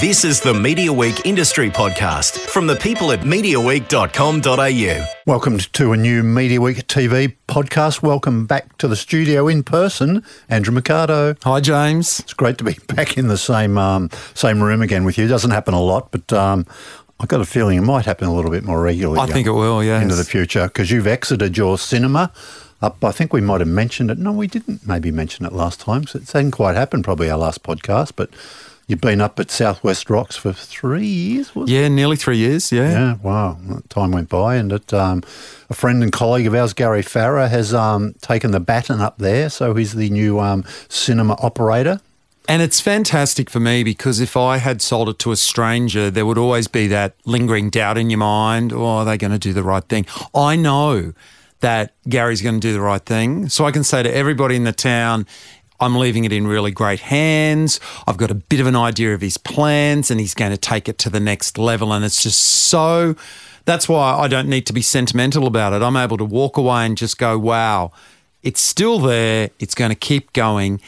This is the Media Week Industry Podcast from the people at MediaWeek.com.au. Welcome to a new Media Week TV podcast. Welcome back to the studio in person, Andrew Mercado. Hi, James. It's great to be back in the same um, same room again with you. Doesn't happen a lot, but um, I've got a feeling it might happen a little bit more regularly. I think it will, yeah. Into the future because you've exited your cinema. Up, I think we might have mentioned it. No, we didn't maybe mention it last time. So it hadn't quite happened, probably our last podcast, but You've been up at Southwest Rocks for three years, Yeah, nearly three years, yeah. Yeah, wow. Time went by, and it, um, a friend and colleague of ours, Gary Farrer, has um, taken the baton up there. So he's the new um, cinema operator. And it's fantastic for me because if I had sold it to a stranger, there would always be that lingering doubt in your mind oh, are they going to do the right thing? I know that Gary's going to do the right thing. So I can say to everybody in the town, I'm leaving it in really great hands. I've got a bit of an idea of his plans and he's going to take it to the next level. And it's just so, that's why I don't need to be sentimental about it. I'm able to walk away and just go, wow, it's still there. It's going to keep going.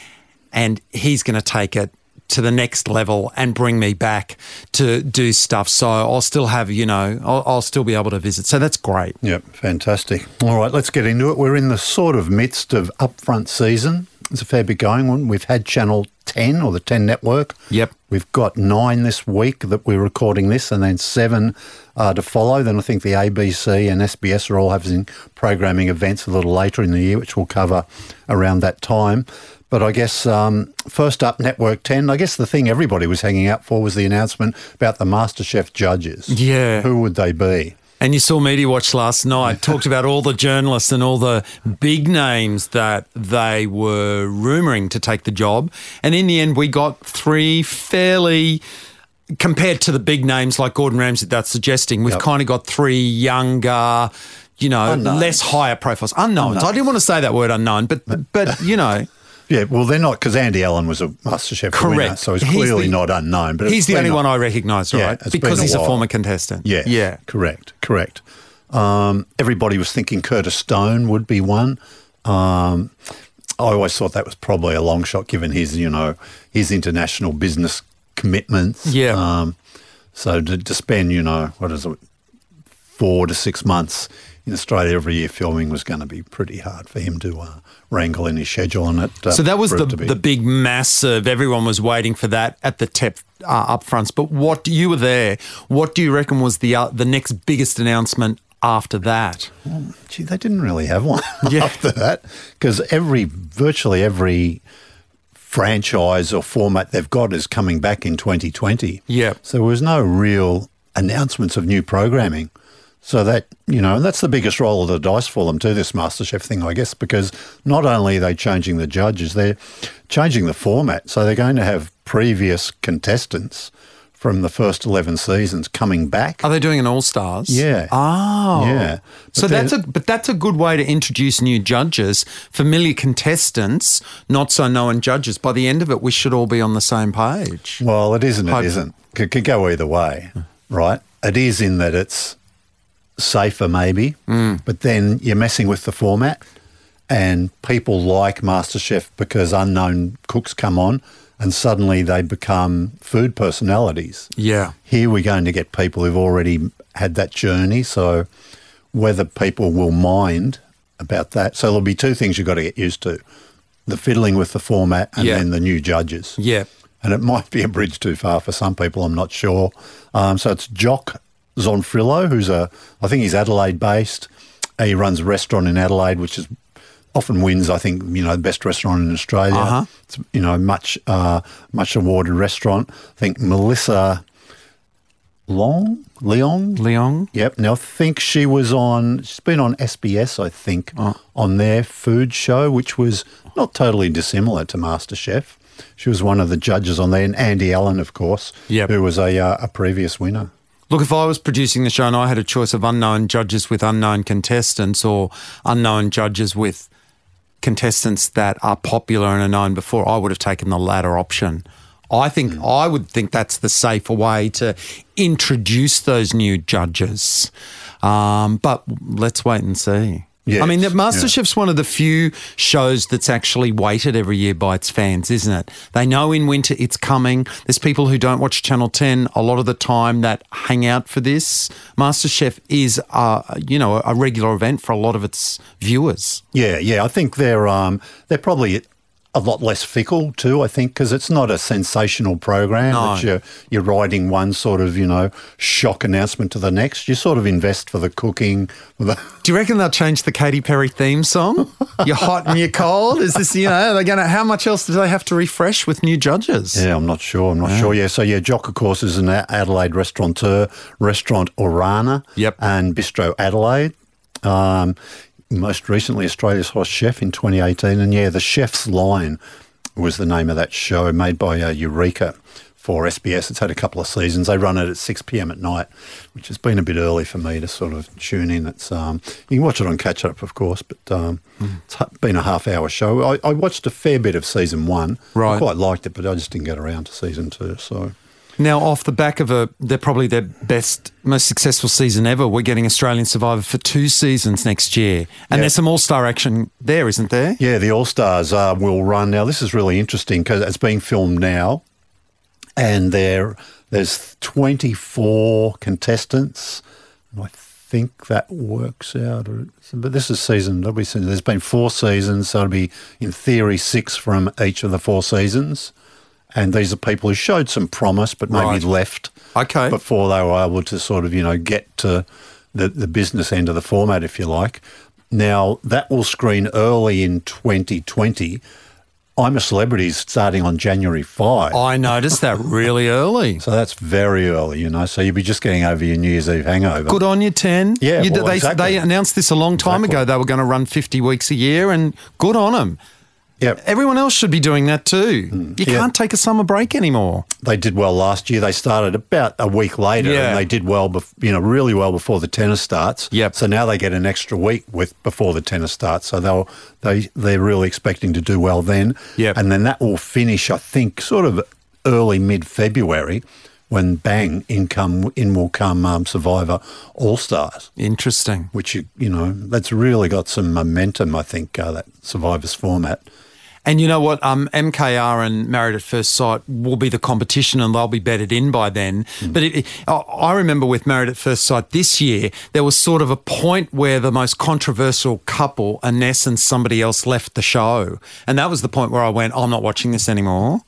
And he's going to take it to the next level and bring me back to do stuff. So I'll still have, you know, I'll, I'll, still be able to visit. So that's great. Yep, fantastic. All right, let's get into it. We're in the sort of midst of upfront season. There's a fair bit going on. We've had Channel 10 or the 10 network. Yep. We've got nine this week that we're recording this, and then seven uh, to follow. Then I think the ABC and SBS are all having programming events a little later in the year, which we'll cover around that time. But I guess um, first up, Network 10, I guess the thing everybody was hanging out for was the announcement about the MasterChef judges. Yeah. Who would they be? And you saw Media Watch last night, talked about all the journalists and all the big names that they were rumouring to take the job. And in the end, we got three fairly, compared to the big names like Gordon Ramsay, that's suggesting, we've yep. kind of got three younger, you know, unknowns. less higher profiles. Unknowns. unknowns. I didn't want to say that word unknown, but, but you know. Yeah, well, they're not because Andy Allen was a MasterChef Correct. winner, so he's, he's clearly the, not unknown. But he's the only a, one I recognise, right? Yeah, because he's a, a, former contestant. Yeah, yeah, correct, correct. Um, everybody was thinking Curtis Stone would be one. Um, I always thought that was probably a long shot, given his, you know, his international business commitments. Yeah. Um, so to, to spend, you know, what is it, four to six months in Australia every year filming was going to be pretty hard for him to uh, wrangle in his schedule. And it uh, so that was the the big massive. Everyone was waiting for that at the TEP uh, upfronts. But what you were there? What do you reckon was the uh, the next biggest announcement after that? Well, gee, they didn't really have one yeah. after that because every virtually every franchise or format they've got is coming back in 2020. Yeah. So there was no real announcements of new programming. So that, you know, and that's the biggest roll of the dice for them too, this MasterChef thing, I guess, because not only are they changing the judges, they're changing the format. So they're going to have previous contestants from the first 11 seasons coming back. Are they doing an All Stars? Yeah. Oh. Yeah. But so that's a but that's a good way to introduce new judges, familiar contestants, not so known judges. By the end of it, we should all be on the same page. Well, it isn't. It Hope. isn't. It could go either way, right? It is in that it's safer maybe, mm. but then you're messing with the format and people like MasterChef because unknown cooks come on and suddenly they become food personalities. Yeah. Here we're going to get people who've already had that journey. So whether people will mind about that. So there'll be two things you've got to get used to the fiddling with the format and yeah. then the new judges. Yeah. And it might be a bridge too far for some people, I'm not sure. Um, so it's Jock Zonfrillo, who's a, I think he's Adelaide based. He runs a restaurant in Adelaide, which is often wins, I think, you know, the best restaurant in Australia. Uh-huh. It's, you know, much, uh, much awarded restaurant. I think Melissa Long, Leong? Leong? Yep. Now, I think she was on, she's been on SBS, I think, oh. on their food show, which was not totally dissimilar to MasterChef. She was one of the judges on there, and Andy Allen, of course, yep. who was a, uh, a previous winner. Look, if I was producing the show and I had a choice of unknown judges with unknown contestants or unknown judges with contestants that are popular and are known before, I would have taken the latter option. I think mm. I would think that's the safer way to introduce those new judges. Um, but let's wait and see. Yes, I mean, the yeah. MasterChef's one of the few shows that's actually waited every year by its fans, isn't it? They know in winter it's coming. There's people who don't watch Channel 10 a lot of the time that hang out for this. MasterChef is, uh, you know, a regular event for a lot of its viewers. Yeah, yeah. I think they're um, they're probably a lot less fickle too. I think because it's not a sensational program No. that you're you're riding one sort of you know shock announcement to the next. You sort of invest for the cooking. For the, Do you reckon they'll change the Katy Perry theme song? You're hot and you're cold. Is this, you know, they're going to, how much else do they have to refresh with new judges? yeah, I'm not sure. I'm not sure. Yeah, so yeah, Jock of course is an A- Adelaide restaurateur, restaurant Orana, Yep. and Bistro Adelaide. Um, most recently, Australia's Hot Chef in 2018, and yeah, the Chef's Line was the name of that show made by uh, Eureka for SBS. It's had a couple of seasons. They run it at 6 p.m. at night, which has been a bit early for me to sort of tune in. It's um, you can watch it on catch up, of course, but um, it's ha- been a half hour show. I, I watched a fair bit of season one. I Right. quite liked it, but I just didn't get around to season two. So Now, off the back of a, they're probably their best, most successful season ever. We're getting Australian Survivor for two seasons next year, and Yeah. there's some All Star action there, isn't there? Yeah, the All Stars uh, will run now. This is really interesting because it's being filmed now, and there there's 24 contestants. And I think that works out. or- But this is season. There'll be season- There's been four seasons, so it'll be in theory six from each of the four seasons. And these are people who showed some promise, but maybe Right. left Okay. before they were able to sort of, you know, get to the, the business end of the format, if you like. Now, that will screen early in 2020. I'm a Celebrity starting on January 5. I noticed that really early. So that's very early, you know. So you'll be just getting over your New Year's Eve hangover. Good on you, 10. Yeah, You, well, they, exactly. they announced this a long time Exactly. ago. They were going to run 50 weeks a year, and good on them. Yep. Everyone else should be doing that too. You Hmm. Yeah. can't take a summer break anymore. They did well last year. They started about a week later, Yeah. and they did well, bef- you know, really well before the tennis starts. Yep. So now they get an extra week with before the tennis starts. So they'll they they're really expecting to do well then. Yep. And then that will finish, I think, sort of early mid February, when bang in come in will come um, Survivor All Stars. Interesting. Which you you know that's really got some momentum. I think uh, that Survivor's format. And you know what? Um, MKR and Married at First Sight will be the competition, and they'll be bedded in by then. But it, it, I- I remember with Married at First Sight this year, there was sort of a point where the most controversial couple, Ines and somebody else, left the show, and that was the point where I went, "I'm not watching this anymore."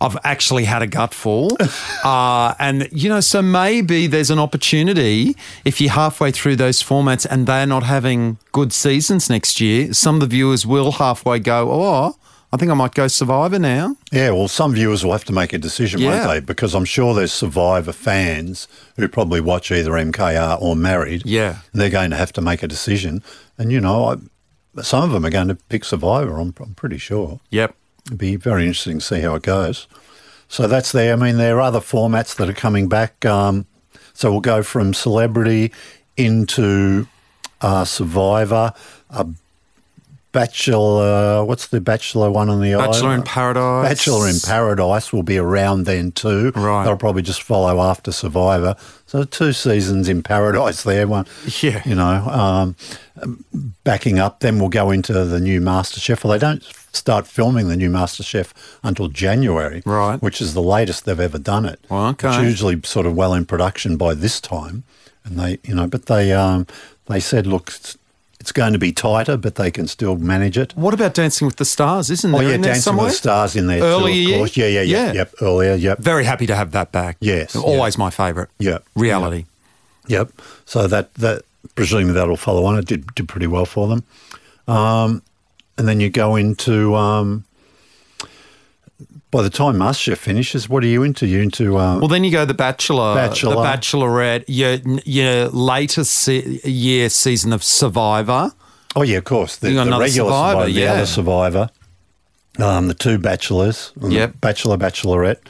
I've actually had a gutful. uh, and, you know, so maybe there's an opportunity if you're halfway through those formats and they're not having good seasons next year, some of the viewers will halfway go, oh, I think I might go Survivor now. Yeah, well, some viewers will have to make a decision, Yeah. won't they? Because I'm sure there's Survivor fans who probably watch either MKR or Married. Yeah. They're going to have to make a decision. And, you know, I, some of them are going to pick Survivor, I'm, I'm pretty sure. Yep. It'd be very interesting to see how it goes. So that's there. I mean, there are other formats that are coming back. Um, so we'll go from Celebrity into uh, Survivor, a Bachelor. What's the Bachelor one on the Bachelor in? Paradise. Bachelor in Paradise will be around then too. Right. They'll probably just follow after Survivor. So two seasons in Paradise there. One, Yeah. you know, um, backing up. Then we'll go into the new MasterChef. Well, they don't start filming the new MasterChef until January, Right. Which is the latest they've ever done it. Well, okay. It's usually sort of well in production by this time, and they, you know, but they, um, they said, look. It's, going to be tighter, but they can still manage it. What about Dancing with the Stars? Isn't Oh there yeah, in Dancing somewhere? with the Stars in there Earlier too, of course. Yeah, yeah, yeah, Yeah. Yep, earlier, yep. Very happy to have that back. Yes, Always my favourite. Yep. Reality. Yep. So that that presumably that'll follow on. It did did pretty well for them. Um, and then you go into um, by the time MasterChef finishes, what are you into? You into uh, Well, then you go The Bachelor, Bachelor. The Bachelorette, your, your later se- year season of Survivor. oh yeah, of course, the, the regular Survivor, Survivor, the yeah. other Survivor, um, the two Bachelors, the Yep. Bachelor Bachelorette.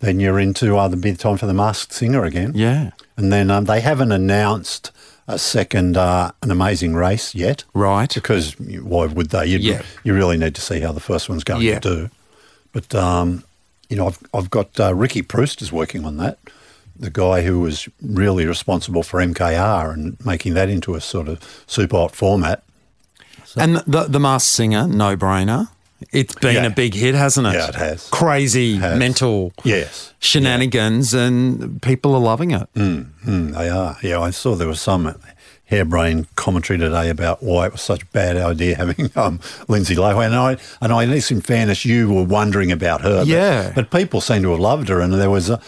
Then you're into uh, the big time for the Masked Singer again. Yeah. And then um, they haven't announced a second uh, an amazing race yet. Right. Because why would they? You'd, Yeah. You really need to see how the first one's going Yeah. to do. But, um, you know, I've, I've got uh, Ricky Proust is working on that. The guy who was really responsible for MKR and making that into a sort of super hot format. And the the Masked Singer, no brainer. It's been Yeah. a big hit, hasn't it? Yeah, it has. Crazy has. mental Yes. shenanigans, and people are loving it. Mm, they are. Yeah, I saw there was some harebrained commentary today about why it was such a bad idea having um, Lindsay Lohan. And I, and I, at least in fairness, you were wondering about her. but- Yeah. But, people seem to have loved her. And there was a.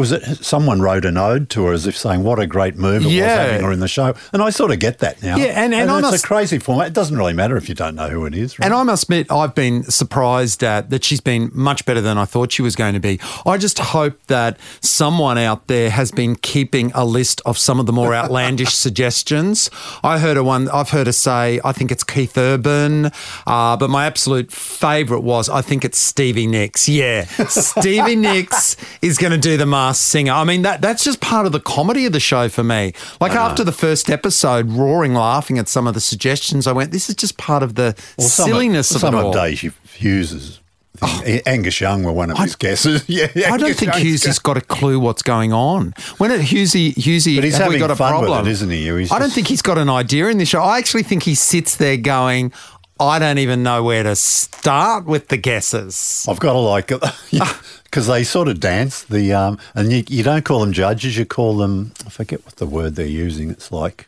Was it someone wrote an ode to her as if saying what a great move it Yeah. was having her in the show? And I sort of get that now. Yeah, and- and I it's must- a crazy format. It doesn't really matter if you don't know who it is. Right? And I must admit, I've been surprised at that she's been much better than I thought she was going to be. I just hope that someone out there has been keeping a list of some of the more outlandish suggestions. I heard a one. I've heard her say, I think it's Keith Urban, uh, but my absolute favourite was, I think it's Stevie Nicks. Yeah, Stevie Nicks is going to do the Masked Singer. I mean, that that's just part of the comedy of the show for me. Like after the first episode, roaring, laughing at some of the suggestions, I went, this is just part of the Well, some silliness of, some it of all. Daisy Hughes's. Oh. Angus Young were one of his guesses. Yeah, I don't think Hughes has got a clue what's going on. When it Hughesy, Hughesy, But he's have having got a fun with problem? it, isn't he? He's I don't just- think he's got an idea in this show. I actually think he sits there going, I don't even know where to start with the guesses. I've got to like it ah. Because they sort of dance the um, and you, you don't call them judges, you call them I forget what the word they're using. It's like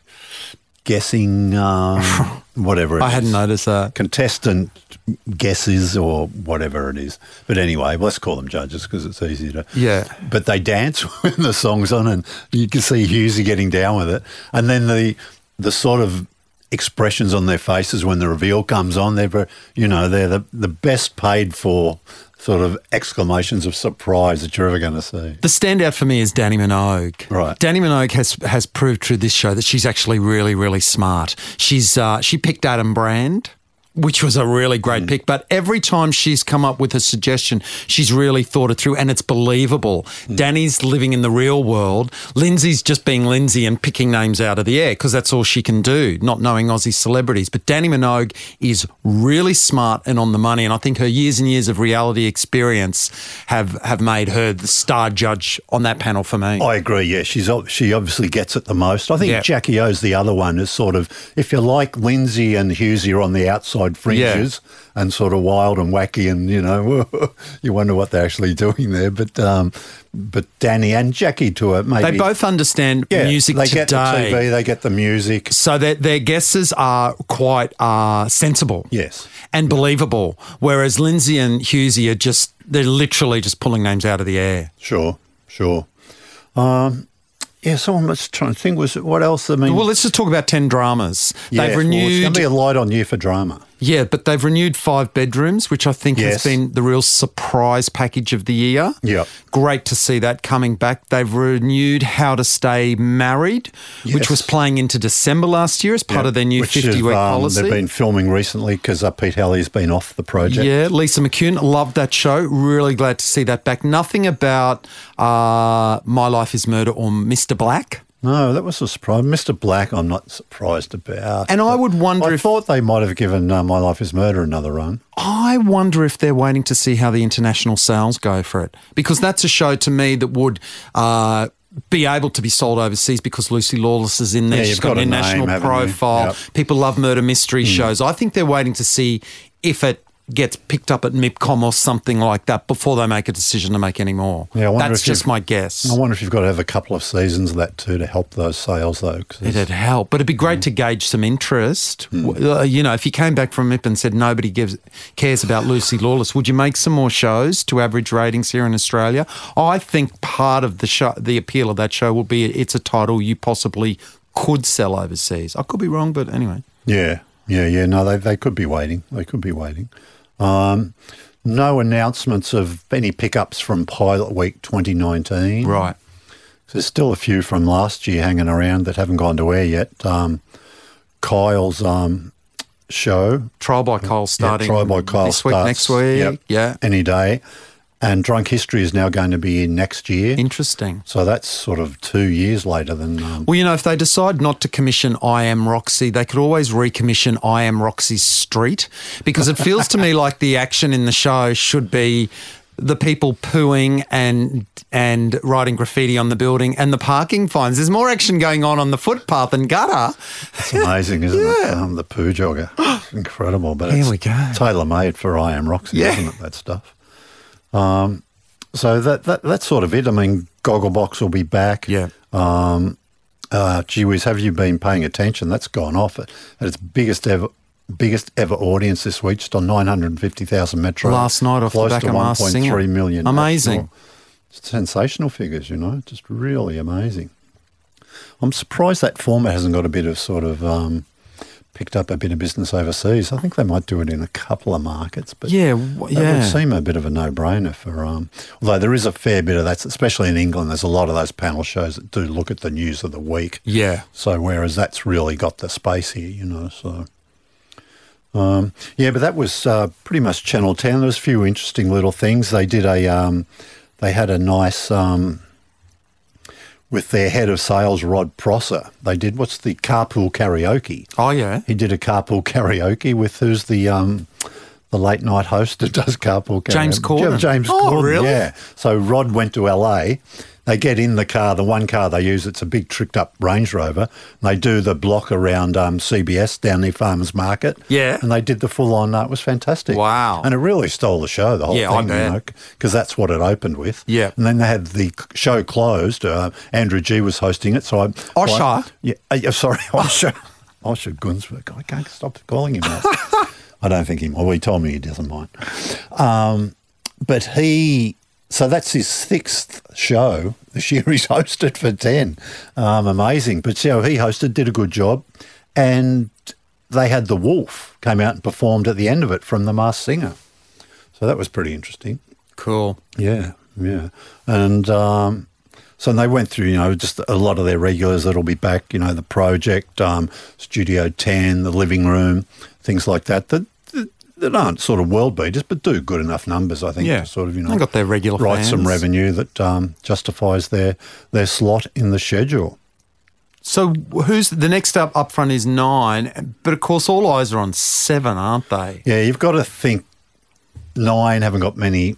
guessing, um, whatever. it I hadn't noticed that. Contestant guesses or whatever it is. But anyway, let's call them judges because it's easier to. Yeah. But they dance when the song's on, and you can see Hughesy getting down with it, and then the the sort of expressions on their faces when the reveal comes on, they're you know they're the the best paid for sort of exclamations of surprise that you're ever going to see. The standout for me is Dannii Minogue. Right. Dannii Minogue has has proved through this show that she's actually really, really smart. She's uh, she picked Adam Brand. Which was a really great mm. pick, but every time she's come up with a suggestion, she's really thought it through and it's believable. Mm. Dannii's living in the real world. Lindsay's just being Lindsay and picking names out of the air because that's all she can do, not knowing Aussie celebrities. But Dannii Minogue is really smart and on the money, and I think her years and years of reality experience have have made her the star judge on that panel for me. I agree. Yeah, she's she obviously gets it the most. I think. Jackie O's the other one is sort of if you like Lindsay and Hughesy are on the outside fringes and sort of wild and wacky and you know you wonder what they're actually doing there. But um, but Dannii and Jackie to it maybe They both understand yeah, music They today. get the TV, they get the music. So their, their guesses are quite uh, sensible. Yes. And believable. Whereas Lindsay and Hughesy are just, they're literally just pulling names out of the air. Sure, sure. Um, yeah, so I'm just trying to think. Was what else? I mean, Well, let's just talk about 10 dramas. yeah, they've well, it's going to be a light on you for drama. Yeah, but they've renewed five bedrooms, which I think Yes. has been the real surprise package of the year. Yep. Great to see that coming back. They've renewed How to Stay Married, which was playing into December last year as part Yeah, of their new which 50 is, week um, policy. They've been filming recently because uh, Pete Helliar's been off the project. Yeah, Lisa McCune, loved that show. Really glad to see that back. Nothing about uh, My Life is Murder or Mr. Black. No, that was a surprise. Mr. Black, I'm not surprised about. And I would wonder I if- thought they might have given uh, My Life is Murder another run. I wonder if they're waiting to see how the international sales go for it. Because that's a show to me that would. Uh, be able to be sold overseas because Lucy Lawless is in there. Yeah, She's got, got an a name, international profile. Yep. People love murder mystery shows. I think they're waiting to see if it gets picked up at MIPCOM or something like that before they make a decision to make any more. Yeah, I wonder That's just my guess. I wonder if you've got to have a couple of seasons of that too to help those sales, though. It'd help, but it'd be great to gauge some interest. W- uh, You know, if you came back from MIP and said nobody gives cares about Lucy Lawless, would you make some more shows to average ratings here in Australia? I think part of the show, the appeal of that show, will be it's a title you possibly could sell overseas. I could be wrong, but anyway. Yeah, yeah, yeah. No, they, they could be waiting. They could be waiting. Um, no announcements of any pickups from Pilot Week 2019. Right. There's still a few from last year hanging around that haven't gone to air yet. Um, Kyle's um, show, Trial by Kyle starting yeah, Try by Kyle this week, starts, next week. yep, Yeah. any day. And Drunk History is now going to be in next year. Interesting. so that's sort of two years later than. Um, Well, you know, if they decide not to commission I Am Roxy, they could always recommission I Am Roxy Street because it feels to me like the action in the show should be the people pooing and and writing graffiti on the building and the parking fines. There's more action going on on the footpath and gutter. it's amazing, isn't it? Um, the poo jogger. incredible. But Here it's we go. Tailor made for I Am Roxy, Yeah. isn't it? That stuff. Um, so that, that that's sort of it. I mean, Gogglebox will be back. Yeah. Um, uh, gee whiz, have you been paying attention? That's gone off at, at its biggest ever biggest ever audience this week, just on nine hundred and fifty thousand metro. Last night off the back to of Masked Singer. 1.3 million Amazing. national. Sensational figures, you know, just really amazing. I'm surprised that format hasn't got a bit of sort of um, picked up a bit of business overseas. I think they might do it in a couple of markets, but Yeah, w- yeah. would seem a bit of a no-brainer for. Um, although there is a fair bit of that, especially in England. There's a lot of those panel shows that do look at the news of the week. Yeah. So whereas that's really got the space here, you know. So um, yeah, but that was uh, pretty much Channel Ten. There was a few interesting little things. They did a um, they had a nice um, with their head of sales Rod Prosser. They did what's the carpool karaoke. Oh, yeah. He did a carpool karaoke with who's the um, the late night host that does carpool karaoke? James Corden. James Oh, Corden. really? Yeah. So Rod went to LA. They get in the car, the one car they use, it's a big tricked up Range Rover. And they do the block around um, CBS down near Farmers Market. Yeah. And they did the full on, uh, it was fantastic. Wow. And it really stole the show, the whole Yeah, I thing, you know, because that's what it opened with. Yeah. And then they had the show closed. Uh, Andrew G was hosting it. So I. Osher? I- yeah, uh, yeah, sorry, Osher. Osher Gunsberg. I can't stop calling him that. I don't think he. Well, he told me he doesn't mind. Um, but he. So that's his sixth show this year. He's hosted for ten. Um, amazing. But so he hosted, did a good job, and they had the Wolf came out and performed at the end of it from the Masked Singer. So that was pretty interesting. Cool. Yeah, yeah. And um, so they went through, you know, just a lot of their regulars that'll be back, you know, the project, um, Studio 10, the living room, things like that, that, that, aren't sort of world beaters, but do good enough numbers, I think, Yeah. to sort of, you know, They got their regular write some revenue that um, justifies their, their slot in the schedule. So who's the next up up front is nine, but of course all eyes are on seven, aren't they? Yeah, you've got to think nine haven't got many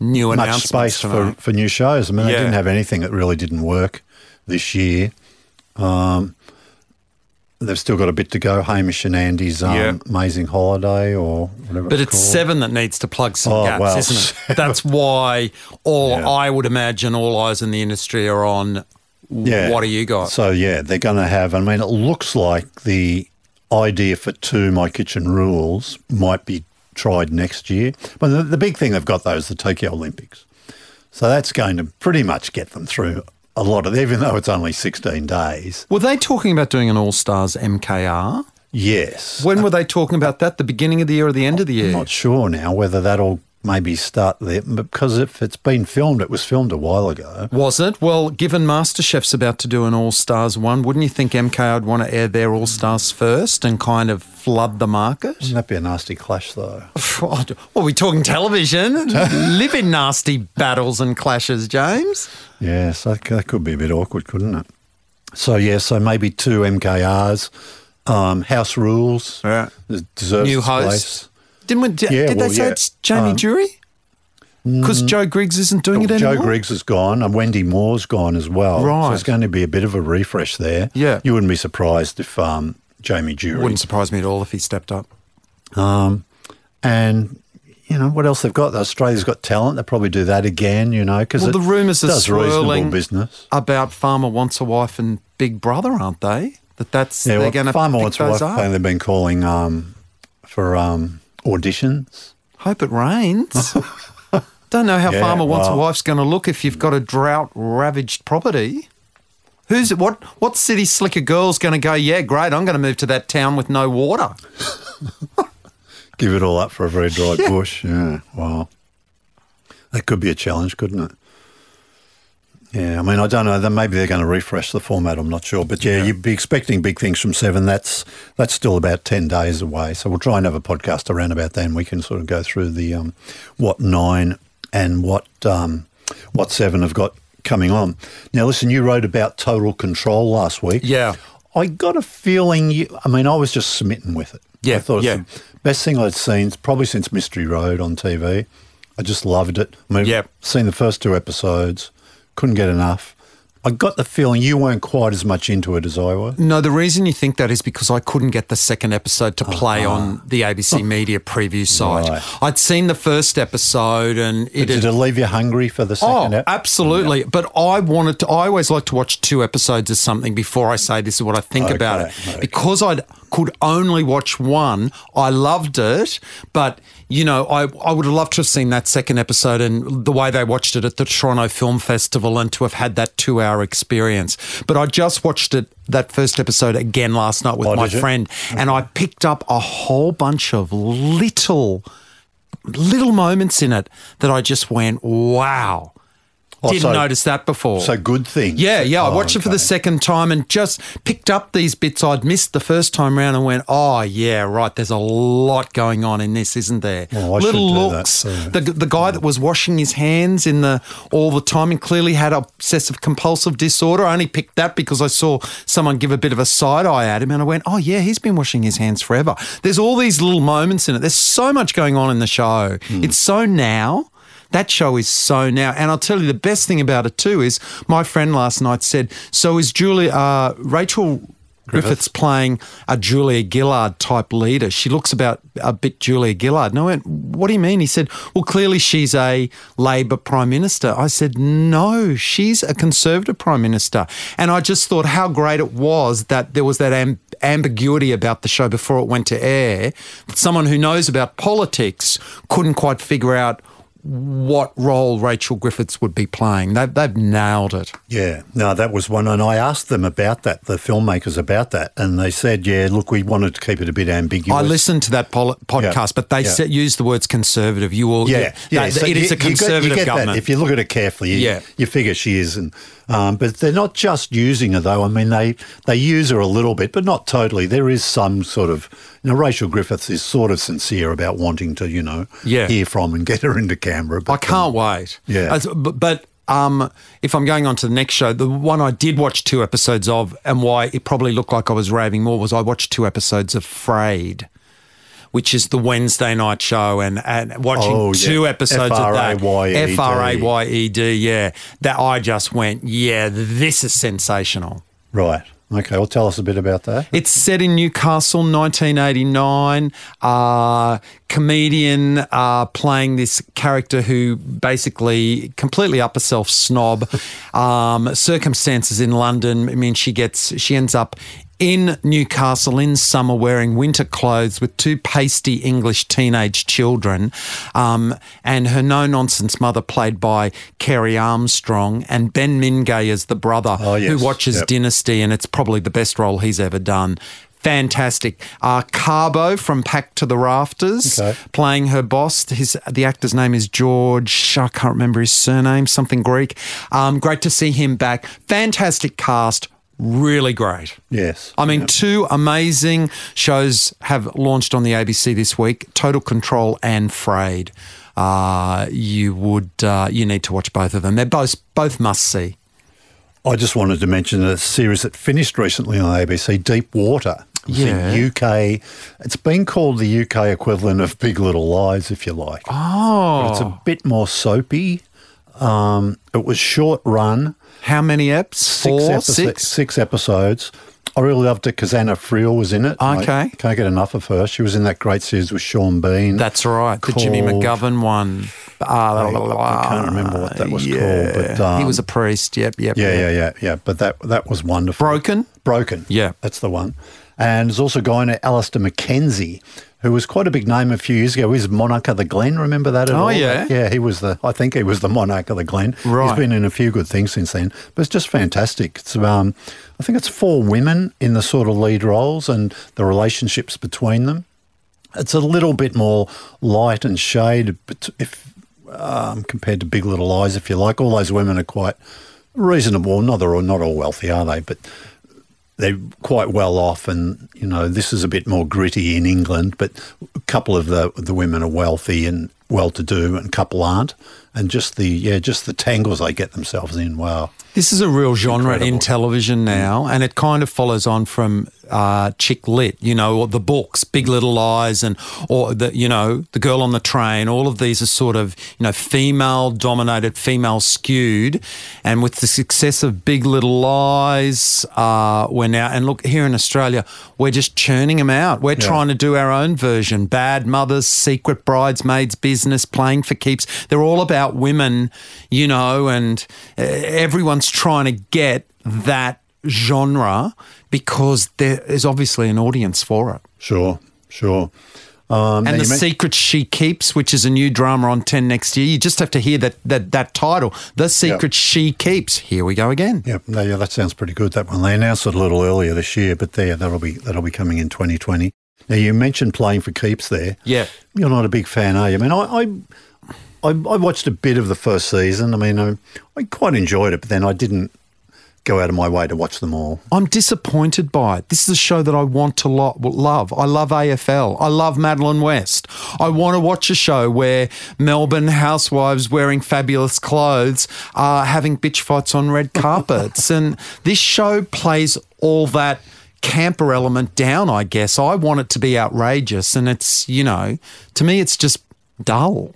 New much space for, tonight. for new shows. I mean, they didn't have anything that really didn't work this year. Um, they've still got a bit to go. Hamish and Andy's um, Yeah. Amazing Holiday or whatever. But it's called. seven that needs to plug some Oh, gaps, well, isn't it? That's why all Yeah. I would imagine all eyes in the industry are on. Yeah. What do you got? So yeah, they're going to have. I mean, it looks like the idea for two My Kitchen Rules might be tried next year. But the, the big thing they've got though is the Tokyo Olympics. So that's going to pretty much get them through a lot of, even though it's only 16 days. Were they talking about doing an All Stars MKR? Yes. When uh, were they talking about that? The beginning of the year or the end of the year? I'm not sure now whether that'll maybe start there, but because if it's been filmed, it was filmed a while ago. Was it? Well, given MasterChef's about to do an All Stars one, wouldn't you think MK would want to air their All Stars first and kind of flood the market? Wouldn't that be a nasty clash, though? Well, are we talking television? Live in nasty battles and clashes, James. Yes, that, that could be a bit awkward, couldn't it? So yeah, so maybe two MKRs, um, House Rules, Yeah. New its host. place. Didn't we, did, Yeah, did well, they say yeah. it's Jamie Um, Durie? Because Jo Griggs isn't doing it anymore. Joe. Griggs is gone, and Wendy Moore's gone as well. Right, So it's going to be a bit of a refresh there. Yeah. you wouldn't be surprised if um, Jamie Durie Wouldn't surprise me at all if he stepped up. Um, and you know what else they've got? Australia's got talent. They'll probably do that again. You know, because Well, the rumours are swirling business. about Farmer Wants a Wife and Big Brother, aren't they? That that's Yeah, they're well, going to Farmer pick wants a wife. They've been calling um, for um, auditions. Hope it rains. Don't know how Yeah, Farmer Wants a well- Wife's going to look if you've got a drought ravaged property. Who's what? What city slicker girl's going to go? Yeah, great. I'm going to move to that town with no water. Give it all up for a very dry bush. Yeah, wow. That could be a challenge, couldn't it? Yeah, I mean, I don't know. Then maybe they're going to refresh the format. I'm not sure, but yeah, you'd be expecting big things from Seven. That's that's still about ten days away. So we'll try and have a podcast around about then. We can sort of go through the um, what nine and what um, what seven have got coming on. Now, listen, you wrote about total control last week. Yeah. I got a feeling you. I mean, I was just smitten with it. Yeah, I thought it's yeah. the best thing I'd seen probably since Mystery Road on TV. I just loved it. I mean, Yep. seen the first two episodes, couldn't get enough. I got the feeling you weren't quite as much into it as I was. No, the reason you think that is because I couldn't get the second episode to play ah. on the ABC Media preview site. Right. I'd seen the first episode and it Did had it leave you hungry for the second Oh, ep- absolutely. But I wanted to, I always like to watch two episodes of something before I say this is what I think Okay, about it. okay. Because I could only watch one, I loved it. But, you know, I, I would have loved to have seen that second episode and the way they watched it at the Toronto Film Festival and to have had that two hour experience. But I just watched it, that first episode again last night with Oh, my friend, and I picked up a whole bunch of little little moments in it that I just went, wow. Oh, Didn't so- notice that before. So good thing. yeah, yeah. I Oh, watched it for the second time and just picked up these bits I'd missed the first time round and went, oh, yeah, right. There's a lot going on in this, isn't there? Oh, I Little that looks. too. The, the guy that was washing his hands in the all the time and clearly had obsessive compulsive disorder. I only picked that because I saw someone give a bit of a side eye at him and I went, oh, yeah, he's been washing his hands forever. There's all these little moments in it. There's so much going on in the show. Hmm. It's so now. That show is so now. And I'll tell you the best thing about it too is my friend last night said, So is Julia, uh, Rachel Griffiths playing a Julia Gillard type leader? She looks about a bit Julia Gillard. And I went, What do you mean? He said, Well, clearly she's a Labor Prime Minister. I said, No, she's a Conservative Prime Minister. And I just thought how great it was that there was that am- ambiguity about the show before it went to air. That someone who knows about politics couldn't quite figure out what role Rachel Griffiths would be playing. They've, they've nailed it. Yeah, no, that was one. And I asked them about that, the filmmakers about that. And they said, yeah, look, we wanted to keep it a bit ambiguous. I listened to that pol- podcast, but they yeah. said, use the words conservative. You all, Yeah, yeah. they- so it you- is a you get- you conservative get that. government. If you look at it carefully, you, Yeah. you figure she is. And, um, but they're not just using her, though. I mean, they, they use her a little bit, but not totally. There is some sort of, you know, Rachel Griffiths is sort of sincere about wanting to, you know, Yeah. hear from and get her into Canberra. I can't wait. Yeah. As- But, but um, if I'm going on to the next show, the one I did watch two episodes of, and why it probably looked like I was raving more, was I watched two episodes of Frayed. Which is the Wednesday night show, and, and watching Oh, yeah. two episodes of that. F-R-A-Y-E-D. F R A Y E D, yeah. That I just went, yeah, this is sensational. Right. Okay. Well, tell us a bit about that. It's set in Newcastle, 1989. Uh, comedian uh, playing this character who basically completely up herself snob. Um, circumstances in London. I mean, she gets she ends up in Newcastle in summer wearing winter clothes with two pasty English teenage children, um, and her no nonsense mother, played by Kerry Armstrong, and Ben Mingay as the brother Oh, yes. who watches Yep. Dynasty, and it's probably the best role he's ever done. Fantastic. Uh, Carbo from Packed to the Rafters Okay. playing her boss. His the actor's name is George. I can't remember his surname. Something Greek. Um, great to see him back. Fantastic cast. Really great. Yes. I mean, two amazing shows have launched on the ABC this week: Total Control and Frayed. Uh, you would uh, you need to watch both of them. They're both both must see. I just wanted to mention a series that finished recently on ABC, Deep Water. It's Yeah. in UK. It's been called the UK equivalent of Big Little Lies, if you like. Oh, But it's a bit more soapy. Um, it was short run, How many eps? six, Four, episo- six. six episodes. I really loved it because Anna Friel was in it. I Okay. can't get enough of her. She was in that great series with Sean Bean. That's right. The Jimmy McGovern one. Uh, I can't remember what that was yeah. called, but, um, he was a priest. Yep, yep. Yeah, yep. yeah, yeah, yeah. But that that was wonderful. Broken? Broken. Yeah. That's the one. And there's also a guy named Alastair Mackenzie, who was quite a big name a few years ago. He was Monarch of the Glen. Remember that at Oh, all? yeah. Yeah, he was the, I think he was the Monarch of the Glen. Right. He's been in a few good things since then. But it's just fantastic. It's, um, I think it's four women in the sort of lead roles and the relationships between them. It's a little bit more light and shade but if um, compared to Big Little Lies, if you like. All those women are quite reasonable. Not they're all, not all wealthy, are they? But they're quite well off, and you know this is a bit more gritty in England. But a couple of the the women are wealthy and well to do, and a couple aren't. And just the yeah, just the tangles they get themselves in. Wow. This is a real genre in television now, and it kind of follows on from uh, chick lit, you know, or the books, Big Little Lies, and or the you know the Girl on the Train. All of these are sort of you know female dominated, female skewed, and with the success of Big Little Lies, uh, we're now and look here in Australia, we're just churning them out. We're Yeah. trying to do our own version. Bad Mothers, Secret Bridesmaids, Business, Playing for Keeps. They're all about women, you know, and uh, everyone's trying to get that genre because there is obviously an audience for it. Sure, sure. Um, And the Secret She Keeps, which is a new drama on 10 next year, you just have to hear that that, that title, The Secret She Keeps. Here we go again. Yeah, no, yeah, that sounds pretty good. That one they announced it a little earlier this year, but there that'll be that'll be coming in 2020. Now you mentioned playing for keeps there. Yeah. you're not a big fan, are you? I mean, I I, I, I watched a bit of the first season. I mean, I, I quite enjoyed it, but then I didn't go out of my way to watch them all. I'm disappointed by it. This is a show that I want to lo- love. I love AFL. I love Madeleine West. I want to watch a show where Melbourne housewives wearing fabulous clothes are having bitch fights on red carpets. and this show plays all that camper element down, I guess. I want it to be outrageous. And it's, you know, to me, it's just dull.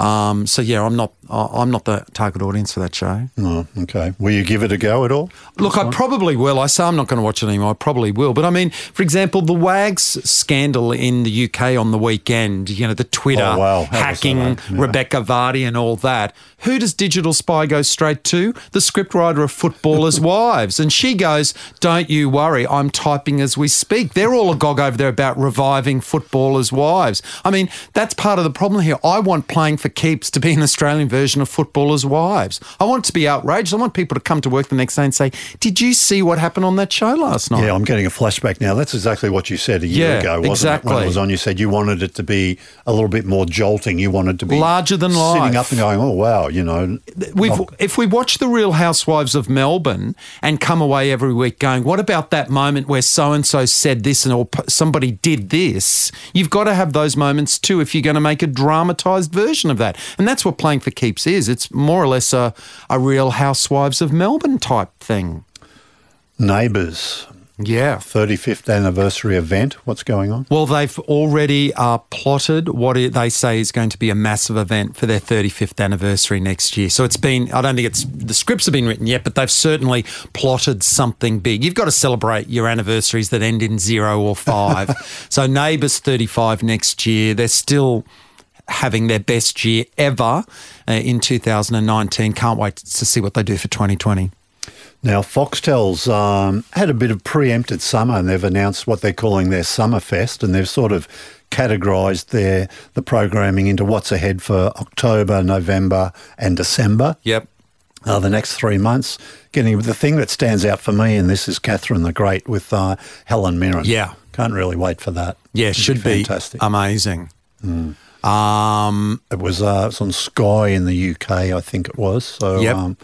Um, so yeah, I'm not. I- I'm not the target audience for that show. Oh, okay. Will you give it a go at all? Look, I probably will. I say I'm not going to watch it anymore. I probably will. But I mean, for example, the Wags scandal in the UK on the weekend, you know, the Twitter Oh, wow. Hacking? Yeah. Rebekah Vardy and all that. Who does Digital Spy go straight to? The scriptwriter of Footballers' Wives. And she goes, Don't you worry, I'm typing as we speak. They're all agog over there about reviving Footballers' Wives. I mean, that's part of the problem here. I want playing for keeps to be an Australian version of Footballers' Wives. I want it to be outraged. I want people to come to work the next day and say, Did you see what happened on that show last night? Yeah, I'm getting a flashback now. That's exactly what you said a year Yeah, ago, wasn't it? When it was on, you said you wanted it to be a little bit more jolting. You wanted to be Larger than sitting life. Sitting up and going, "Oh wow," you know. We've, not- if we watch The Real Housewives of Melbourne and come away every week going, what about that moment where so and so said this and or somebody did this? You've got to have those moments too if you're going to make a dramatised version of that. And that's what Playing for Keeps is. It's more or less a, a Real Housewives of Melbourne type thing. Neighbours, Yeah. 35th anniversary event. What's going on? Well, they've already uh, plotted what it, they say is going to be a massive event for their 35th anniversary next year. So it's been, I don't think it's, the scripts have been written yet, but they've certainly plotted something big. You've got to celebrate your anniversaries that end in zero or five. so Neighbours 35 next year. They're still having their best year ever uh, in 2019. Can't wait to see what they do for 2020. Now, Foxtel's um, had a bit of preempted summer, and they've announced what they're calling their Summer Fest, and they've sort of categorised their the programming into what's ahead for October, November, and December. Yep. uh, the next three months. Getting the thing that stands out for me, and this is Catherine the Great with uh, Helen Mirren. Yeah. can't really wait for that. Yeah, It'd should be fantastic. amazing. Um, it was uh, it's on Sky in the UK, I think it was. So Yep. um,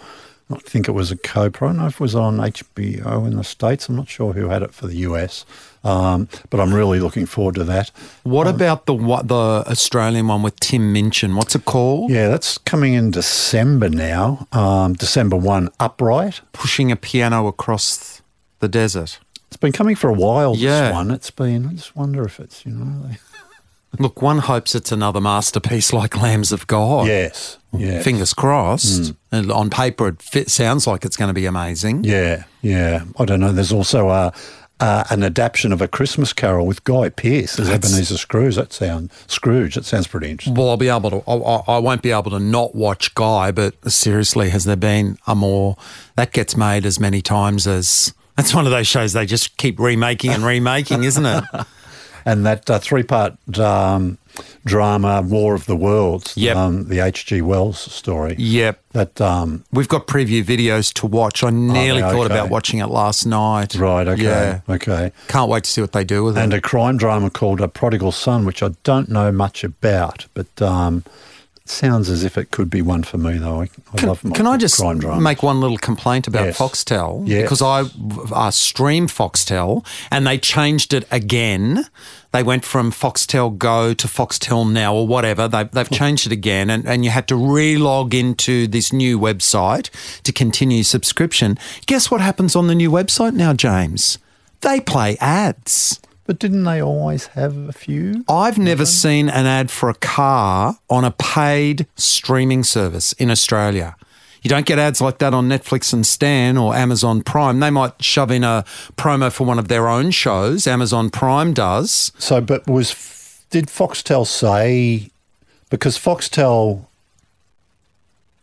I think it was a co-pro. I don't know if it was on HBO in the states. I'm not sure who had it for the US, um, but I'm really looking forward to that. What about the what, the Australian one with Tim Minchin? What's it called? Yeah, that's coming in December now. Um, December one, Upright. Pushing a piano across the desert. It's been coming for a while. Yeah. This one, it's been. I just wonder if it's you know. They, Look, one hopes it's another masterpiece like Lambs of God. yes. Yeah. Fingers crossed. And on paper, it fit, sounds like it's going to be amazing. Yeah, yeah. I don't know. There's also a, uh, an adaptation of a Christmas Carol with Guy Pearce as That's- Ebenezer Scrooge. That sound Scrooge. That sounds pretty interesting. Well, I'll be able to. I, I- I won't be able to not watch Guy, but seriously, has there been a more that gets made as many times as? That's one of those shows they just keep remaking and remaking, isn't it? And that uh, three-part um, drama, War of the Worlds, Yep. um, the H.G. Wells story. Yep. That um, We've got preview videos to watch. I nearly okay. thought about watching it last night. right. Okay. Yeah. Okay. Can't wait to see what they do with it. And a crime drama called A Prodigal Son, which I don't know much about, but um, sounds as if it could be one for me, though. I, I Can, love my can I just crime drama. make one little complaint about Yes. Foxtel? Yes. Because I uh, stream Foxtel and they changed it again. They went from Foxtel Go to Foxtel Now or whatever. They, they've changed it again, and, and you had to re-log into this new website to continue subscription. Guess what happens on the new website now, James? they play ads. But didn't they always have a few? I've never seen an ad for a car on a paid streaming service in Australia. You don't get ads like that on Netflix and Stan or Amazon Prime. They might shove in a promo for one of their own shows. Amazon Prime does. So, but was did Foxtel say because Foxtel?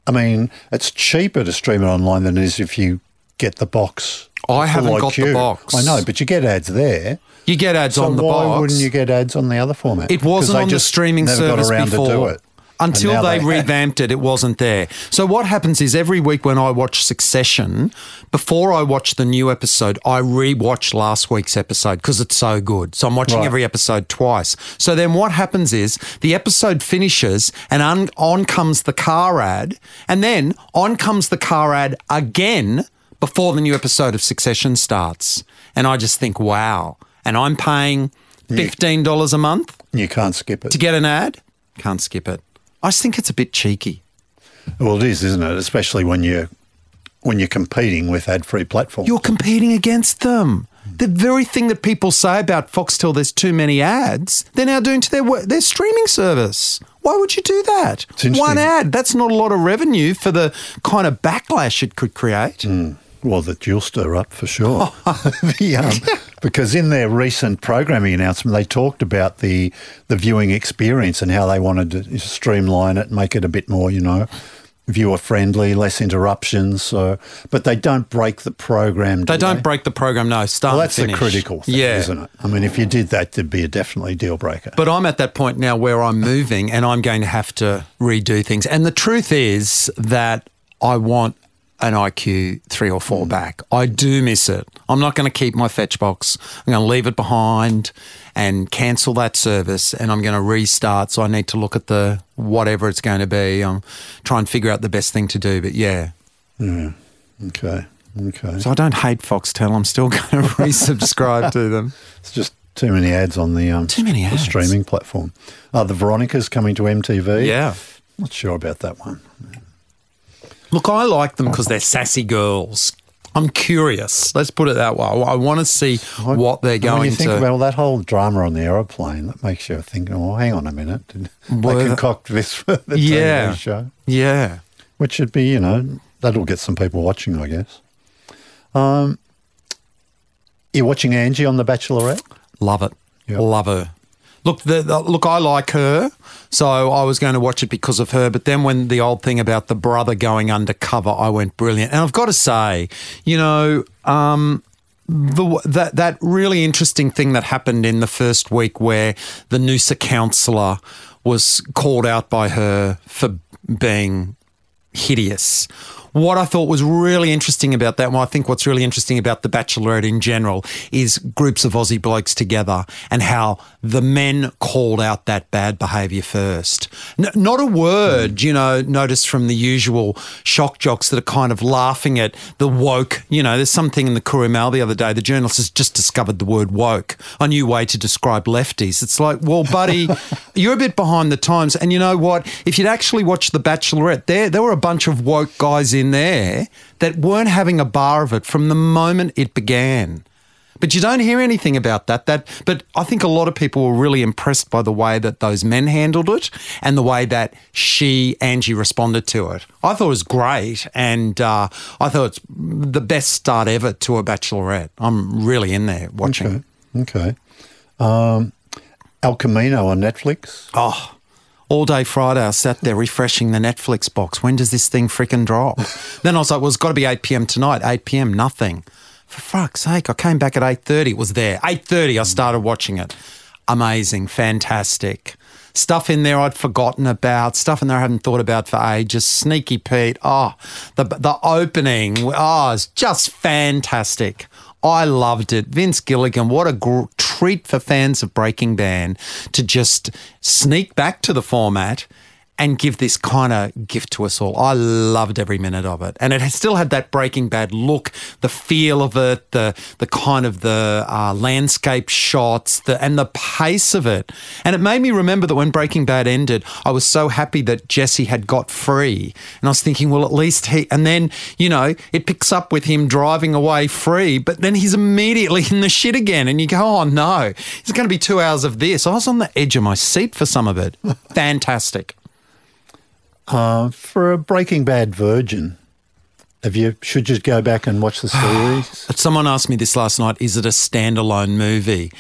I mean, it's cheaper to stream it online than it is if you get the box. I haven't like got the box. I know, but you get ads there. You get ads So on the why box. Why wouldn't you get ads on the other format? It wasn't they on the streaming service got around before. to do it. Until now they, revamped it, it wasn't there. So what happens is every week when I watch Succession, before I watch the new episode, I re-watch last week's episode because it's so good. So I'm watching Right. every episode twice. So then what happens is the episode finishes and on, on comes the car ad, and then on comes the car ad again before the new episode of Succession starts. And I just think, wow. And I'm paying $15 a month You can't skip it. to get an ad. Can't skip it. I just think it's a bit cheeky. Well, it is, isn't it? Especially when you when you're competing with ad-free platforms. You're competing against them. The very thing that people say about Foxtel, there's too many ads, they're now doing to their their streaming service. Why would you do that? One ad, that's not a lot of revenue for the kind of backlash it could create. Hmm. Well, that you'll stir up for sure. The, um, because in their recent programming announcement, they talked about the the viewing experience and how they wanted to streamline it, make it a bit more, you know, viewer friendly, less interruptions. So, but they don't break the program. do They don't break the program, no. Start Well, that's the critical thing, yeah. isn't it? I mean, if you did that, there'd be a definitely deal breaker. But I'm at that point now where I'm moving and I'm going to have to redo things. And the truth is that I want an IQ three or four back. I do miss it. I'm not going to keep my fetch box. I'm going to leave it behind and cancel that service and I'm going to restart. So I need to look at the whatever it's going to be. I'm try and figure out the best thing to do. But yeah. Yeah. okay, okay. So I don't hate Foxtel. I'm still going to resubscribe to them. It's just too many ads on the um, Too many the ads. streaming platform. Uh, the Veronicas coming to MTV. Yeah. Not sure about that one. Look, I like them because they're sassy girls. I'm curious. Let's put it that way. I want to see what they're going when going you think to. about all that whole drama on the aeroplane, that makes you think, oh, hang on a minute. Did they the- concoct this for the Yeah. TV show? yeah. Which should be, you know, that'll get some people watching, I guess. Um, you're watching Angie on The Bachelorette? Love it. Yep. Love her. Look, the, the- look, I like her, so I was going to watch it because of her. But then when the old thing about the brother going undercover, I went brilliant. And I've got to say, you know, um, the, that that really interesting thing that happened in the first week, where the Noosa councillor was called out by her for being hideous. What I thought was really interesting about that, and I think what's really interesting about The Bachelorette in general, is groups of Aussie blokes together and how the men called out that bad behaviour first. N- not a word, you know, noticed from the usual shock jocks that are kind of laughing at the woke. You know, there's something in the Courier Mail the other day, the journalist has just discovered the word woke, a new way to describe lefties. It's like, well, buddy, you're a bit behind the times. And you know what? If you'd actually watched The Bachelorette, there, there were a bunch of woke guys in there that weren't having a bar of it from the moment it began. But you don't hear anything about that. That, but I think a lot of people were really impressed by the way that those men handled it and the way that she, Angie, responded to it. I thought it was great, and uh, I thought it's the best start ever to a bachelorette. I'm really in there watching. Okay. Okay. Um, El Camino on Netflix. Oh, all day Friday, I sat there refreshing the Netflix box. When does this thing freaking drop? then I was like, well, it's got to be 8 p.m. tonight. 8 p.m., nothing. For fuck's sake, I came back at 8.30. It was there. 8.30, I started watching it. Amazing, fantastic. Stuff in there I'd forgotten about, stuff in there I hadn't thought about for ages. Skinny Pete, oh, the, the opening, oh, it's just fantastic. I loved it. Vince Gilligan, what a gr- treat for fans of Breaking Bad to just sneak back to the format and give this kind of gift to us all. I loved every minute of it, and it still had that Breaking Bad look, the feel of it, the the kind of the uh, landscape shots, the and the pace of it. And it made me remember that when Breaking Bad ended, I was so happy that Jesse had got free, and I was thinking, well, at least he. And then you know, it picks up with him driving away free, but then he's immediately in the shit again, and you go, oh no, it's going to be two hours of this. I was on the edge of my seat for some of it. Fantastic. Uh, for a Breaking Bad virgin, have you should you go back and watch the series? Someone asked me this last night. Is it a standalone movie?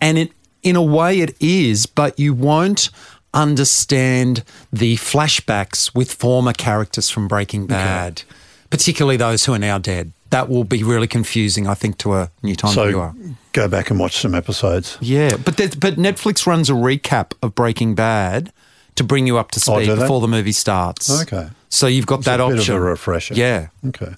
And it, in a way, it is, but you won't understand the flashbacks with former characters from Breaking Bad, particularly those who are now dead. That will be really confusing, I think, to a new time so viewer. go back and watch some episodes. Yeah, but but Netflix runs a recap of Breaking Bad to bring you up to Oh, speed they? before the movie starts. Okay. So you've got It's that a bit option. of a refresher. Yeah. Okay.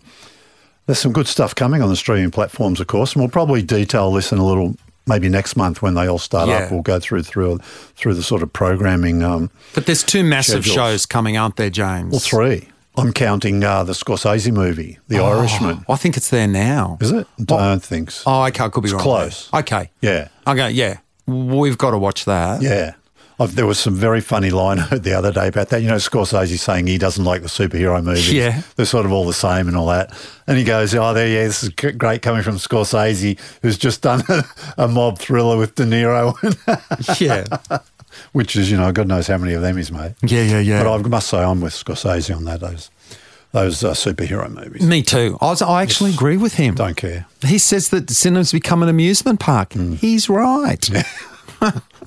There's some good stuff coming on the streaming platforms, of course, and we'll probably detail this in a little maybe next month when they all start Yeah. up. We'll go through through through the sort of programming. Um, But there's two massive Schedules. shows coming, aren't there, James? well, three. I'm counting uh, the Scorsese movie, The Irishman. I think it's there now. Is it? I don't think so. Oh, okay. I could be wrong. It's wrong. close. there. Okay. Yeah. Okay. Yeah. We've got to watch that. Yeah. I've, there was some very funny line heard the other day about that. You know, Scorsese saying he doesn't like the superhero movies. Yeah. They're sort of all the same and all that. And he goes, oh, there, yeah, this is great coming from Scorsese, who's just done a, a mob thriller with De Niro, Yeah. which is, you know, God knows how many of them he's made. Yeah. Yeah. Yeah. But I must say I'm with Scorsese on that, those, those uh, superhero movies. Me too. I, was, I actually agree with him. Don't care. He says that cinema's become an amusement park. Hmm. He's right.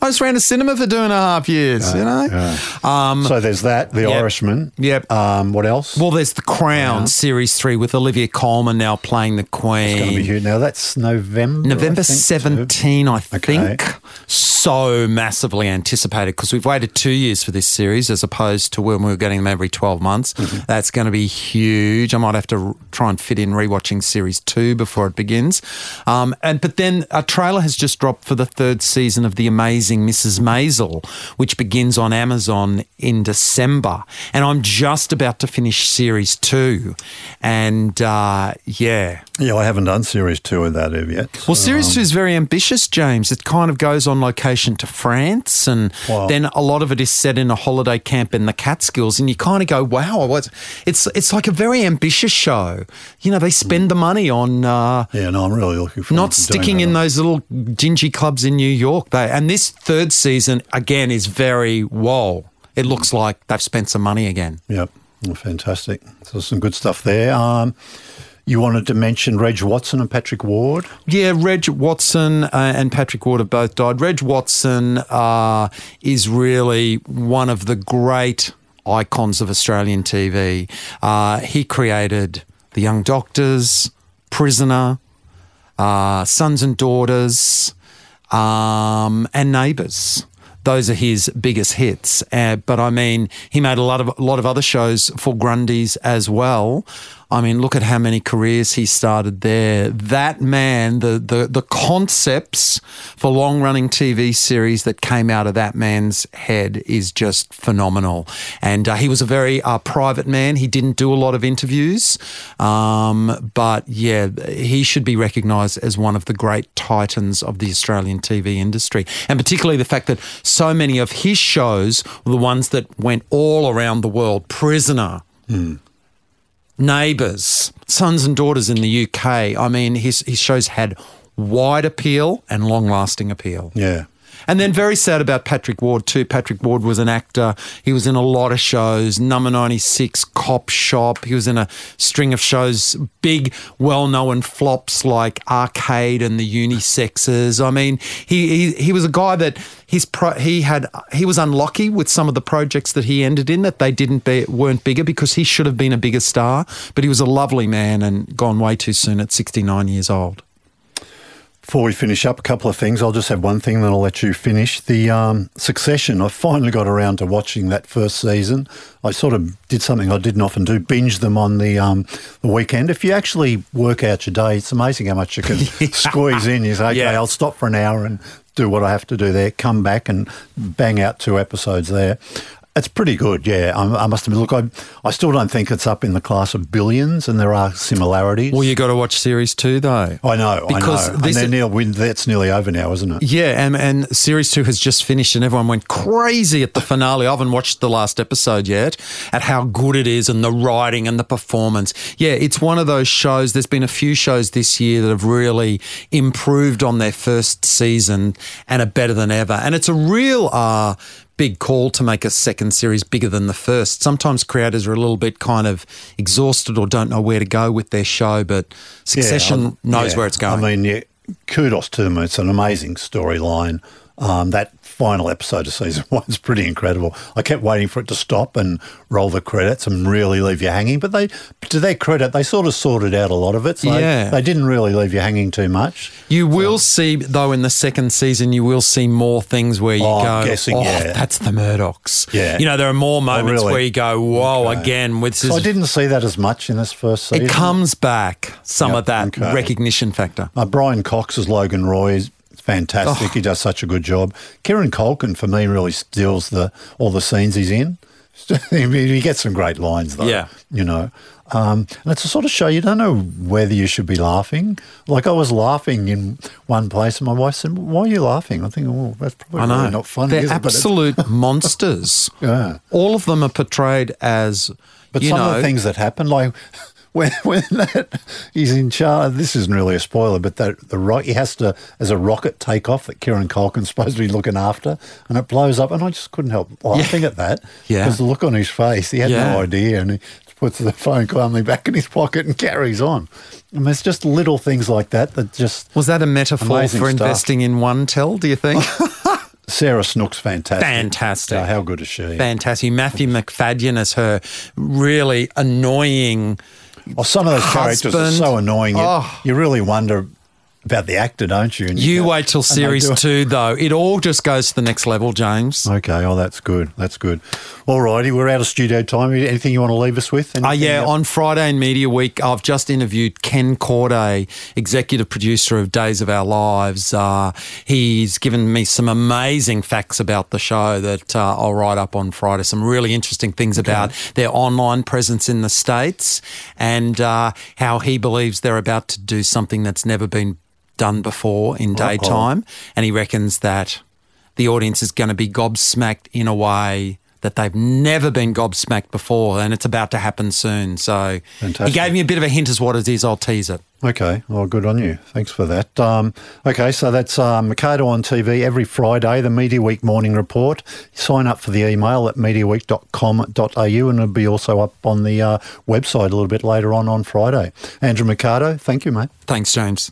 I just ran a cinema for two and a half years, you know? Um, so there's that, The yep. Irishman. Yep. Um, what else? well, there's The Crown Series 3 with Olivia Colman now playing the Queen. it's going to be huge. Now, that's November. November I think, too. 17, I think. So massively anticipated because we've waited two years for this series as opposed to when we were getting them every 12 months. Mm-hmm. That's going to be huge. I might have to r- try and fit in rewatching series two before it begins. Um, and But then a trailer has just dropped for the third season of The Amazing Mrs. Maisel, which begins on Amazon in December. And I'm just about to finish series two. And uh, yeah. Yeah, I haven't done series two of that yet. Well, Series um, 2 is very ambitious, James. It kind of goes on location to France, and Wow. then a lot of it is set in a holiday camp in the Catskills, and you kind of go, wow, what's, it's, it's like a very ambitious show. You know, they spend the money on uh, Yeah, no, I'm really looking forward not sticking in those little dingy clubs in New York. They, and this third season, again, is very, whoa. It looks like they've spent some money again. Yep, well, fantastic. So some good stuff there. Um, you wanted to mention Reg Watson and Patrick Ward. Yeah, Reg Watson uh, and Patrick Ward have both died. Reg Watson uh, is really one of the great icons of Australian TV. Uh, he created The Young Doctors, Prisoner, uh, Sons and Daughters, um, and Neighbours. Those are his biggest hits. Uh, but I mean, he made a lot of a lot of other shows for Grundy's as well. I mean, look at how many careers he started there. That man, the the the concepts for long running TV series that came out of that man's head is just phenomenal. And uh, he was a very uh, private man. He didn't do a lot of interviews, um, but yeah, he should be recognised as one of the great titans of the Australian TV industry, and particularly the fact that so many of his shows were the ones that went all around the world. Prisoner. Neighbours, Sons and Daughters in the UK. I mean, his, his shows had wide appeal and long lasting appeal. Yeah. And then very sad about Patrick Ward too. Patrick Ward was an actor. He was in a lot of shows. Number 96, Cop Shop. He was in a string of shows, big, well-known flops like Arcade and the Unisexers. I mean, he he, he was a guy that his pro, he had he was unlucky with some of the projects that he ended in that they didn't be weren't bigger because he should have been a bigger star. But he was a lovely man and gone way too soon at 69 years old. Before we finish up, a couple of things. I'll just have one thing, then I'll let you finish. The um, Succession. I finally got around to watching that first season. I sort of did something I didn't often do: binge them on the um, the weekend. If you actually work out your day, it's amazing how much you can squeeze in. You say, "Okay, Yeah. I'll stop for an hour and do what I have to do there. Come back and bang out two episodes there." It's pretty good, yeah. I, I must admit, look, I, I still don't think it's up in the class of billions, and there are similarities. Well, you got to watch series two though. I know, Because I know. And this- they're nearly, that's nearly over now, isn't it? Yeah, and, and series two has just finished, and everyone went crazy at the finale. I haven't watched the last episode yet at how good it is and the writing and the performance. Yeah, it's one of those shows. There's been a few shows this year that have really improved on their first season and are better than ever. And it's a real uh, big call to make a second series bigger than the first. Sometimes creators are a little bit kind of exhausted or don't know where to go with their show, but Succession Yeah, knows yeah. where it's going. I mean, yeah, kudos to them. It's an amazing storyline. Um, that final episode of season one is pretty incredible. I kept waiting for it to stop and roll the credits and really leave you hanging. But they, to their credit, they sort of sorted out a lot of it. So they- Yeah. they, didn't really leave you hanging too much. You will see, though, in the second season, you will see more things where you Oh, go, guessing, oh, yeah. that's the Murdochs. Yeah. You know, there are more moments really? where you go, whoa, Okay. again, with So I didn't see that as much in this first season. It comes back, some Yep, of that okay. recognition factor. Uh, Brian Cox as Logan Roy is fantastic. Oh. He does such a good job. Kieran Culkin, for me, really steals the all the scenes he's in. he gets some great lines, though. Yeah. You know. Um, and it's a sort of show you don't know whether you should be laughing. Like I was laughing in one place, and my wife said, "Why are you laughing?" I think, "Oh, that's probably I know. really not funny." They're is it? But it's- absolute monsters. Yeah. All of them are portrayed as, But some know, of the things that happen, like when when that he's in charge, this isn't really a spoiler, but that the rock he has to as a rocket take off that Kieran Culkin's supposed to be looking after, and it blows up, and I just couldn't help laughing at that. Yeah. because the look on his face, he had Yeah. no idea, and he puts the phone calmly back in his pocket and carries on. I mean, it's just little things like that that just. was that a metaphor for stuff. investing in one tell, do you think? Sarah Snook's fantastic. Fantastic. Oh, how good is she? Fantastic. Matthew Macfadyen as her really annoying. Oh, some of those characters are so annoying. You, Oh. you really wonder about the actor, don't you? And You go- wait till series two, though. It all just goes to the next level, James. Okay, oh, that's good. That's good. All righty, we're out of studio time. Anything you want to leave us with? Uh, yeah, else? on Friday in Media Week, I've just interviewed Ken Corday, executive producer of Days of Our Lives. Uh, he's given me some amazing facts about the show that uh, I'll write up on Friday. Some really interesting things about their online presence in the States and uh, how he believes they're about to do something that's never been done before in daytime. And he reckons that the audience is going to be gobsmacked in a way that they've never been gobsmacked before, and it's about to happen soon. So Fantastic. he gave me a bit of a hint as what it is. I'll tease it. Okay, well, good on you. Thanks for that. Um, okay, so that's uh, Mercado on TV every Friday, the Media Week morning report. Sign up for the email at mediaweek.com.au and it'll be also up on the uh, website a little bit later on on Friday. Andrew Mercado, thank you, mate. Thanks, James.